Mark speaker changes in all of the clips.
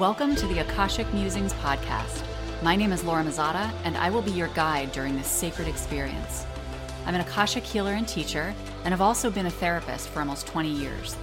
Speaker 1: Welcome to the Akashic Musings podcast. My name is Laura Mazzotta, and I will be your guide during this sacred experience. I'm an Akashic healer and teacher, and have also been a therapist for almost 20 years.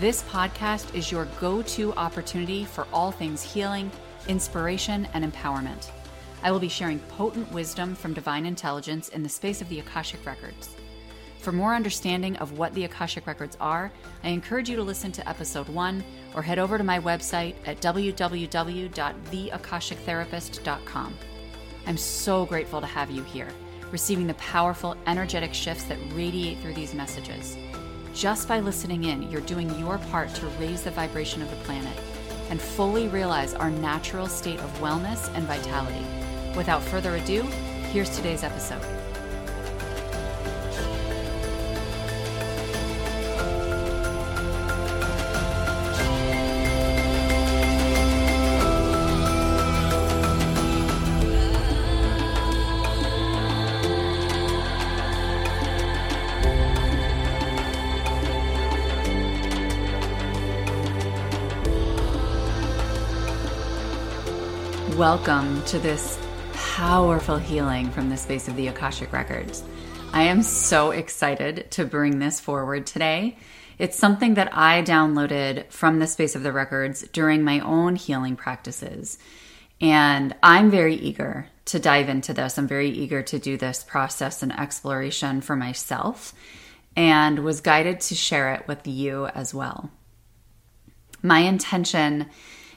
Speaker 1: This podcast is your go to opportunity for all things healing, inspiration, and empowerment. I will be sharing potent wisdom from divine intelligence in the space of the Akashic Records. For more understanding of what the Akashic Records are, I encourage you to listen to episode one or head over to my website at www.theakashictherapist.com. I'm so grateful to have you here, receiving the powerful, energetic shifts that radiate through these messages. Just by listening in, you're doing your part to raise the vibration of the planet and fully realize our natural state of wellness and vitality. Without further ado, here's today's episode. Welcome to this powerful healing from the space of the Akashic Records. I am so excited to bring this forward today. It's something that I downloaded from the space of the records during my own healing practices. And I'm very eager to dive into this. I'm very eager to do this process and exploration for myself and was guided to share it with you as well. My intention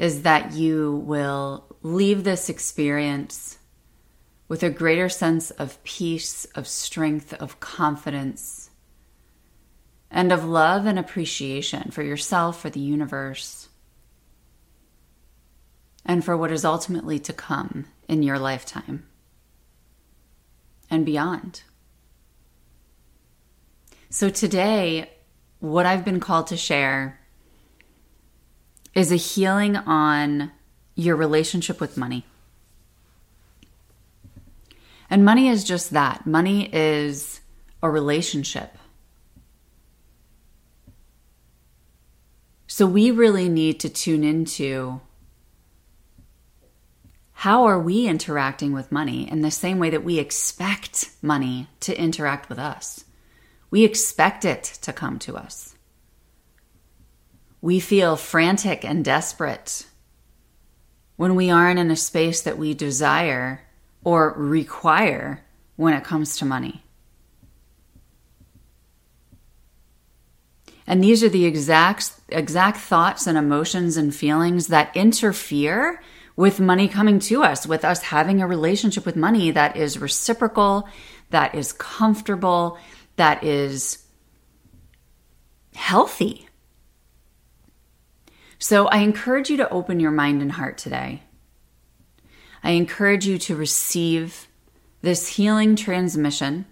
Speaker 1: is that you will leave this experience with a greater sense of peace, of strength, of confidence, and of love and appreciation for yourself, for the universe, and for what is ultimately to come in your lifetime and beyond. So, today, what I've been called to share is a healing on your relationship with money. And money is just that money is a relationship. So we really need to tune into how are we interacting with money in the same way that we expect money to interact with us? We expect it to come to us. We feel frantic and desperate when we aren't in a space that we desire or require when it comes to money. And these are the exact exact thoughts and emotions and feelings that interfere with money coming to us, with us having a relationship with money that is reciprocal, that is comfortable, that is healthy. So I encourage you to open your mind and heart today. I encourage you to receive this healing transmission.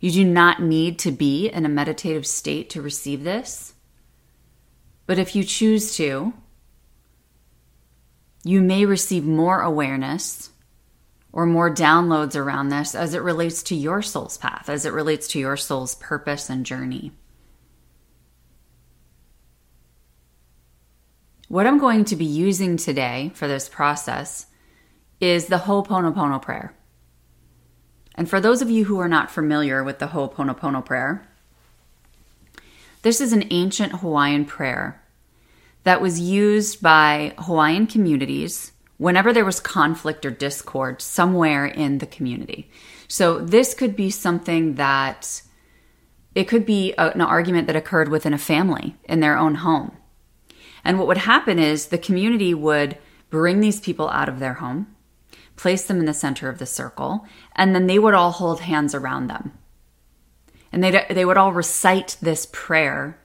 Speaker 1: You do not need to be in a meditative state to receive this. But if you choose to, you may receive more awareness or more downloads around this as it relates to your soul's path, as it relates to your soul's purpose and journey. What I'm going to be using today for this process is the Ho'oponopono prayer. And for those of you who are not familiar with the Ho'oponopono prayer, this is an ancient Hawaiian prayer that was used by Hawaiian communities whenever there was conflict or discord somewhere in the community. So this could be something that it could be an argument that occurred within a family in their own home. And what would happen is the community would bring these people out of their home, place them in the center of the circle, and then they would all hold hands around them. And they they would all recite this prayer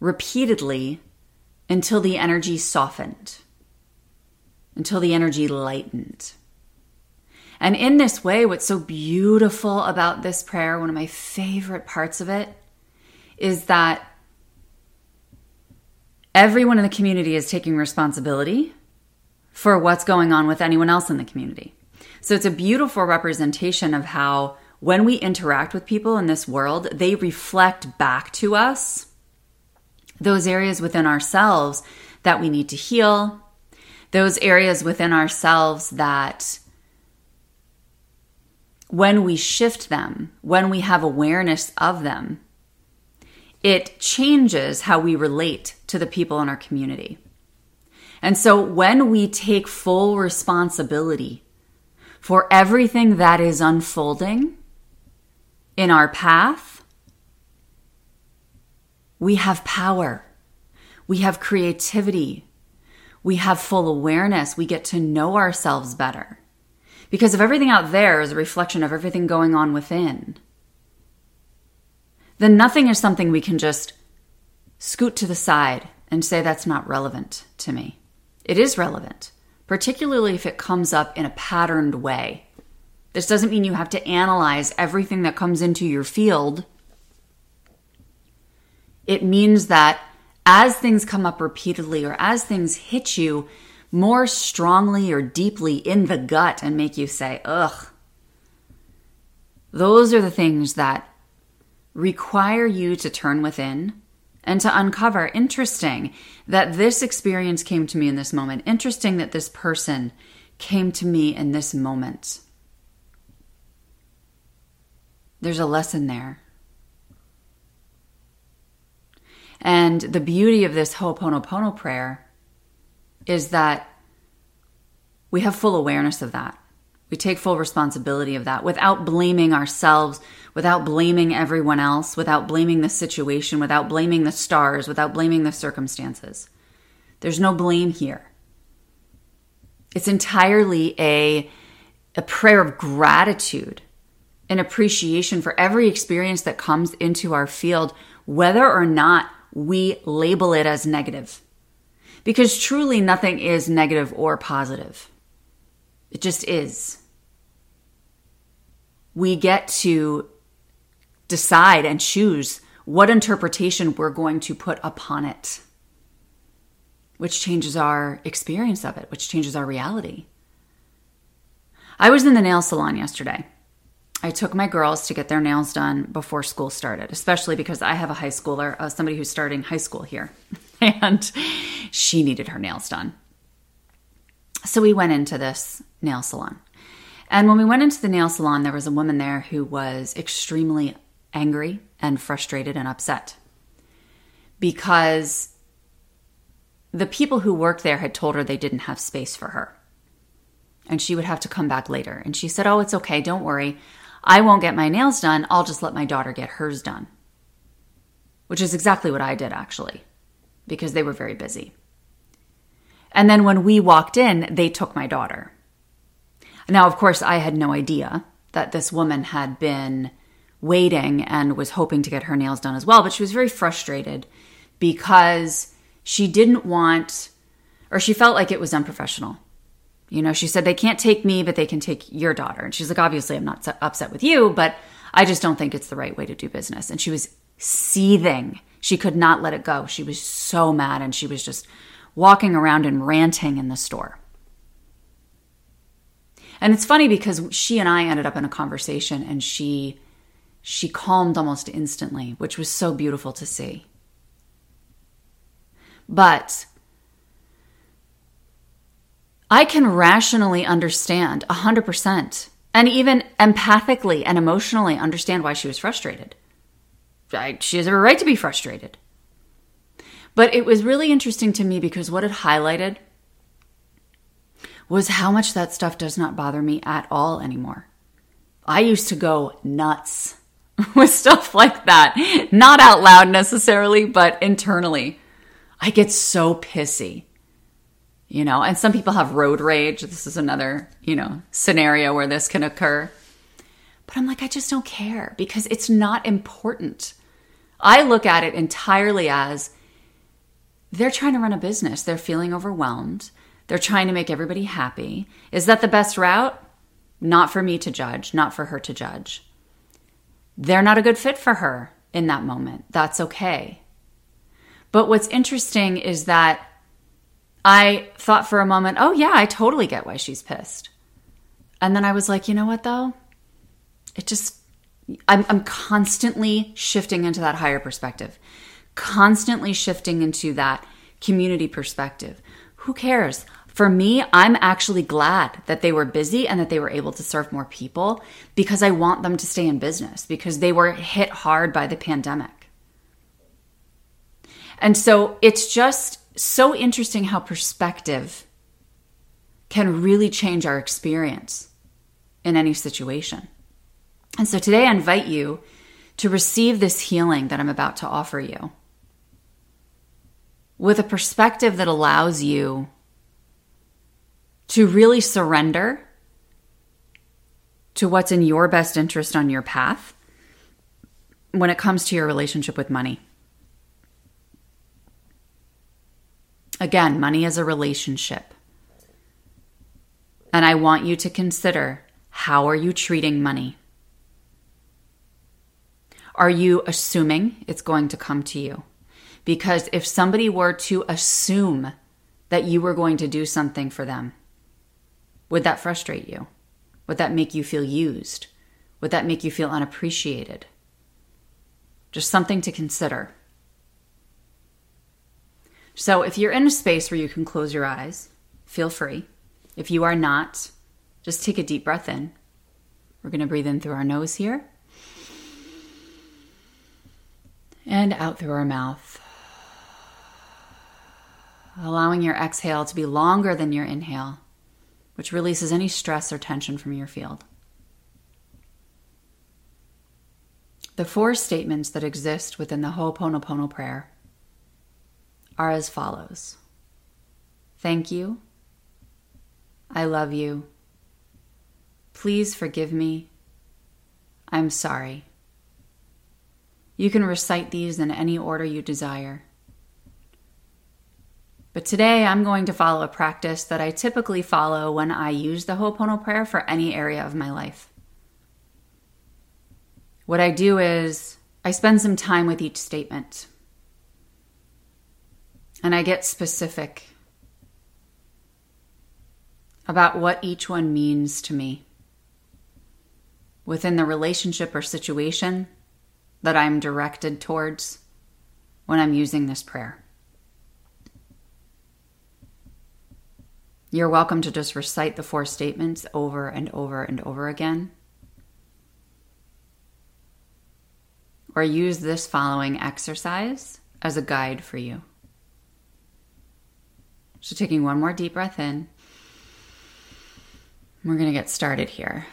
Speaker 1: repeatedly until the energy softened, until the energy lightened. And in this way, what's so beautiful about this prayer, one of my favorite parts of it, is that everyone in the community is taking responsibility for what's going on with anyone else in the community. So it's a beautiful representation of how when we interact with people in this world, they reflect back to us those areas within ourselves that we need to heal, those areas within ourselves that when we shift them, when we have awareness of them, it changes how we relate to the people in our community. And so when we take full responsibility for everything that is unfolding in our path, we have power. We have creativity. We have full awareness. We get to know ourselves better. Because if everything out there is a reflection of everything going on within, then nothing is something we can just scoot to the side and say that's not relevant to me. It is relevant, particularly if it comes up in a patterned way. This doesn't mean you have to analyze everything that comes into your field. It means that as things come up repeatedly or as things hit you more strongly or deeply in the gut and make you say, ugh, those are the things that require you to turn within and to uncover interesting that this experience came to me in this moment. Interesting that this person came to me in this moment. There's a lesson there. And the beauty of this Ho'oponopono prayer is that we have full awareness of that. We take full responsibility of that without blaming ourselves, without blaming everyone else, without blaming the situation, without blaming the stars, without blaming the circumstances. There's no blame here. It's entirely a, a prayer of gratitude, an appreciation for every experience that comes into our field, whether or not we label it as negative. Because truly nothing is negative or positive. It just is we get to decide and choose what interpretation we're going to put upon it, which changes our experience of it, which changes our reality. I was in the nail salon yesterday. I took my girls to get their nails done before school started, especially because I have a high schooler, uh, somebody who's starting high school here, and she needed her nails done. So we went into this nail salon. And when we went into the nail salon, there was a woman there who was extremely angry and frustrated and upset because the people who worked there had told her they didn't have space for her. And she would have to come back later. And she said, Oh, it's okay. Don't worry. I won't get my nails done. I'll just let my daughter get hers done. Which is exactly what I did, actually, because they were very busy. And then when we walked in, they took my daughter. Now, of course, I had no idea that this woman had been waiting and was hoping to get her nails done as well, but she was very frustrated because she didn't want, or she felt like it was unprofessional. You know, she said, they can't take me, but they can take your daughter. And she's like, obviously, I'm not upset with you, but I just don't think it's the right way to do business. And she was seething. She could not let it go. She was so mad and she was just walking around and ranting in the store. And it's funny because she and I ended up in a conversation and she she calmed almost instantly, which was so beautiful to see. But I can rationally understand 100% and even empathically and emotionally understand why she was frustrated. I, she has a right to be frustrated. But it was really interesting to me because what it highlighted was how much that stuff does not bother me at all anymore. I used to go nuts with stuff like that. Not out loud necessarily, but internally. I get so pissy. You know, and some people have road rage. This is another, you know, scenario where this can occur. But I'm like, I just don't care because it's not important. I look at it entirely as they're trying to run a business. They're feeling overwhelmed. They're trying to make everybody happy. Is that the best route? Not for me to judge, not for her to judge. They're not a good fit for her in that moment. That's okay. But what's interesting is that I thought for a moment, oh, yeah, I totally get why she's pissed. And then I was like, you know what, though? It just, I'm, I'm constantly shifting into that higher perspective, constantly shifting into that community perspective. Who cares? For me, I'm actually glad that they were busy and that they were able to serve more people because I want them to stay in business because they were hit hard by the pandemic. And so it's just so interesting how perspective can really change our experience in any situation. And so today I invite you to receive this healing that I'm about to offer you with a perspective that allows you to really surrender to what's in your best interest on your path when it comes to your relationship with money. Again, money is a relationship. And I want you to consider how are you treating money? Are you assuming it's going to come to you? Because if somebody were to assume that you were going to do something for them, would that frustrate you? Would that make you feel used? Would that make you feel unappreciated? Just something to consider. So, if you're in a space where you can close your eyes, feel free. If you are not, just take a deep breath in. We're going to breathe in through our nose here and out through our mouth allowing your exhale to be longer than your inhale, which releases any stress or tension from your field. The four statements that exist within the Ho'oponopono prayer are as follows Thank you. I love you. Please forgive me. I'm sorry. You can recite these in any order you desire. But today I'm going to follow a practice that I typically follow when I use the Ho'opono prayer for any area of my life. What I do is I spend some time with each statement and I get specific about what each one means to me within the relationship or situation that I'm directed towards when I'm using this prayer. You're welcome to just recite the four statements over and over and over again. Or use this following exercise as a guide for you. So, taking one more deep breath in, we're going to get started here.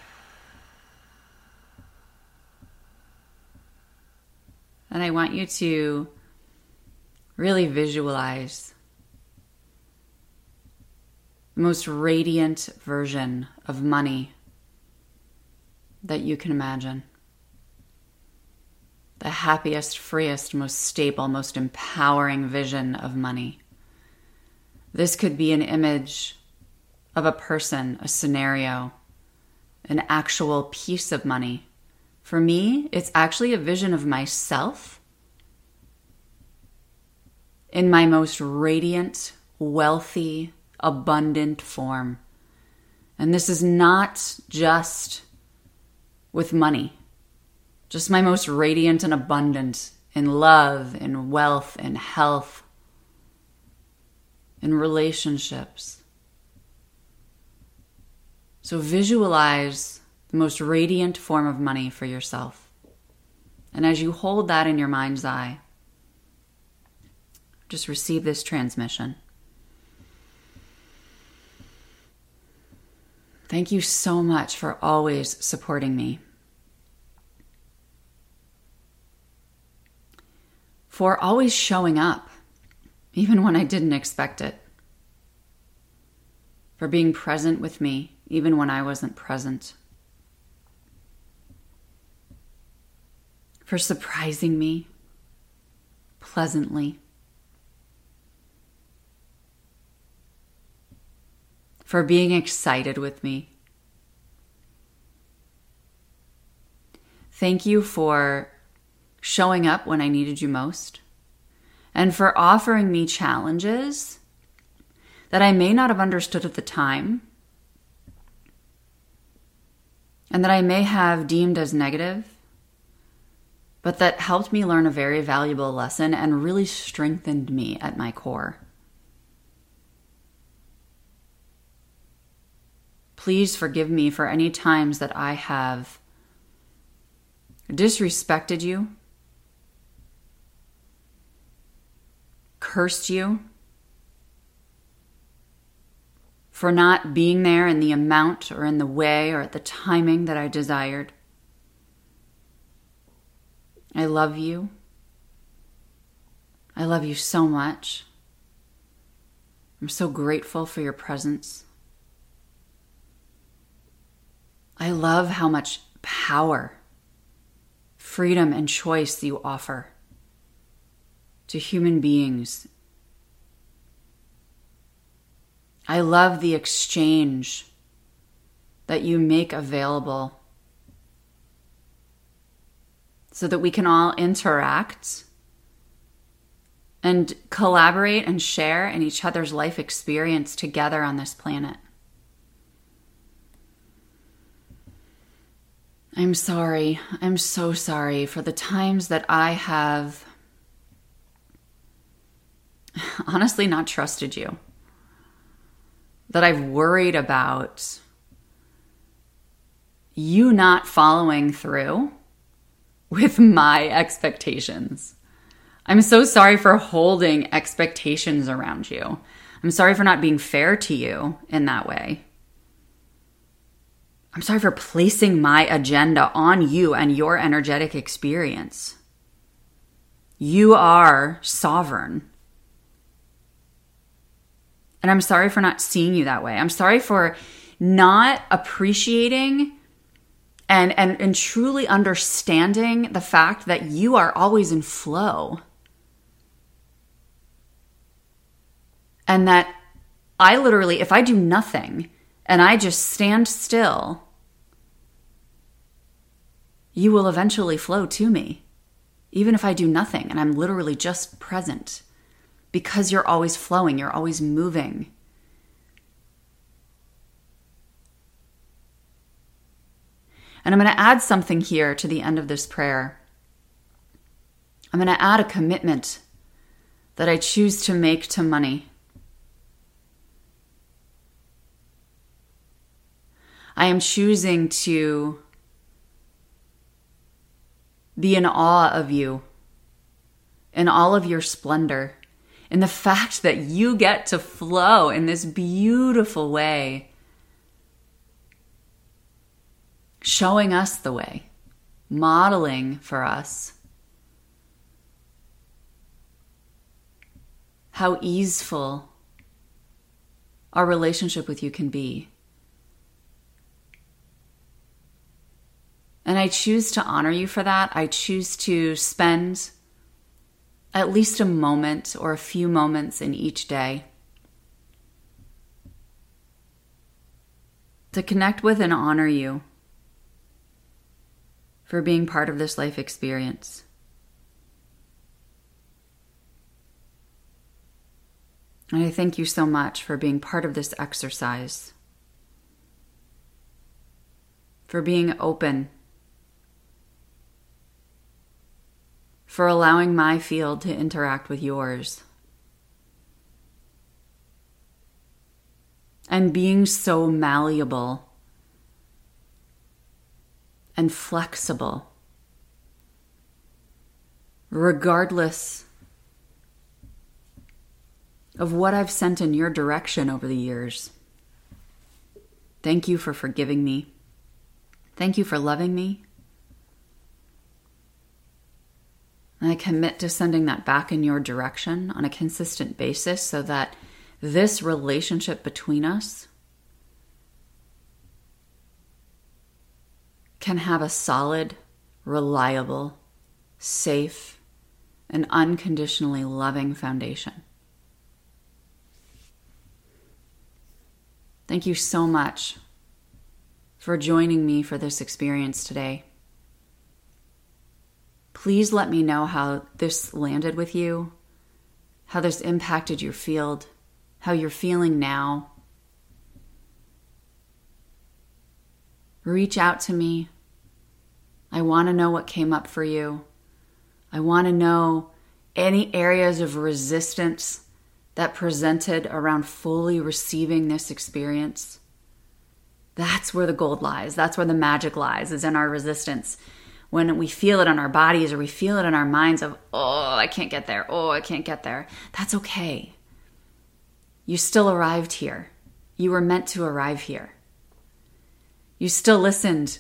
Speaker 1: And I want you to really visualize most radiant version of money that you can imagine. The happiest, freest, most stable, most empowering vision of money. This could be an image of a person, a scenario, an actual piece of money. For me, it's actually a vision of myself in my most radiant, wealthy, abundant form. And this is not just with money, just my most radiant and abundant in love, in wealth, in health, in relationships. So visualize the most radiant form of money for yourself. And as you hold that in your mind's eye, just receive this transmission. Thank you so much for always supporting me. For always showing up, even when I didn't expect it. For being present with me, even when I wasn't present. For surprising me pleasantly. For being excited with me. Thank you for showing up when I needed you most and for offering me challenges that I may not have understood at the time and that I may have deemed as negative, but that helped me learn a very valuable lesson and really strengthened me at my core Please forgive me for any times that I have disrespected you, cursed you, for not being there in the amount or in the way or at the timing that I desired. I love you. I love you so much. I'm so grateful for your presence. I love how much power, freedom, and choice you offer to human beings. I love the exchange that you make available so that we can all interact and collaborate and share in each other's life experience together on this planet. I'm sorry. I'm so sorry for the times that I have honestly not trusted you. That I've worried about you not following through with my expectations. I'm so sorry for holding expectations around you. I'm sorry for not being fair to you in that way. I'm sorry for placing my agenda on you and your energetic experience. You are sovereign. And I'm sorry for not seeing you that way. I'm sorry for not appreciating and, and, and truly understanding the fact that you are always in flow. And that I literally, if I do nothing and I just stand still, you will eventually flow to me, even if I do nothing and I'm literally just present because you're always flowing, you're always moving. And I'm going to add something here to the end of this prayer. I'm going to add a commitment that I choose to make to money. I am choosing to be in awe of you, in all of your splendor, in the fact that you get to flow in this beautiful way, showing us the way, modeling for us how easeful our relationship with you can be. And I choose to honor you for that. I choose to spend at least a moment or a few moments in each day to connect with and honor you for being part of this life experience. And I thank you so much for being part of this exercise, for being open for allowing my field to interact with yours. And being so malleable and flexible, regardless of what I've sent in your direction over the years. Thank you for forgiving me. Thank you for loving me. And I commit to sending that back in your direction on a consistent basis so that this relationship between us can have a solid, reliable, safe, and unconditionally loving foundation. Thank you so much for joining me for this experience today. Please let me know how this landed with you, how this impacted your field, how you're feeling now. Reach out to me. I want to know what came up for you. I want to know any areas of resistance that presented around fully receiving this experience. That's where the gold lies. That's where the magic lies, is in our resistance. When we feel it in our bodies or we feel it in our minds of, oh, I can't get there. Oh, I can't get there. That's okay. You still arrived here. You were meant to arrive here. You still listened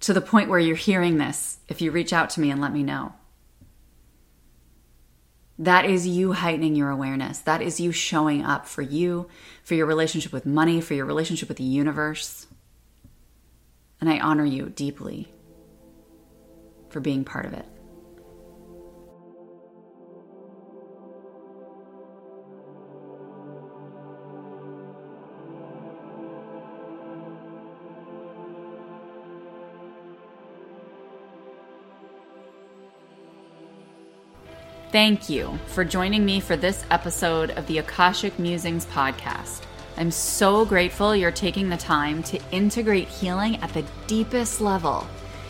Speaker 1: to the point where you're hearing this if you reach out to me and let me know. That is you heightening your awareness. That is you showing up for you, for your relationship with money, for your relationship with the universe. And I honor you deeply for being part of it. Thank you for joining me for this episode of the Akashic Musings podcast. I'm so grateful you're taking the time to integrate healing at the deepest level.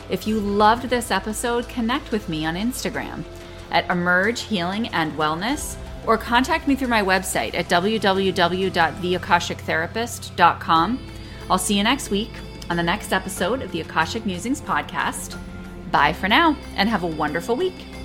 Speaker 1: If you loved this episode, connect with me on Instagram at Emerge Healing and Wellness or contact me through my website at www.theakashictherapist.com. I'll see you next week on the next episode of the Akashic Musings podcast. Bye for now and have a wonderful week.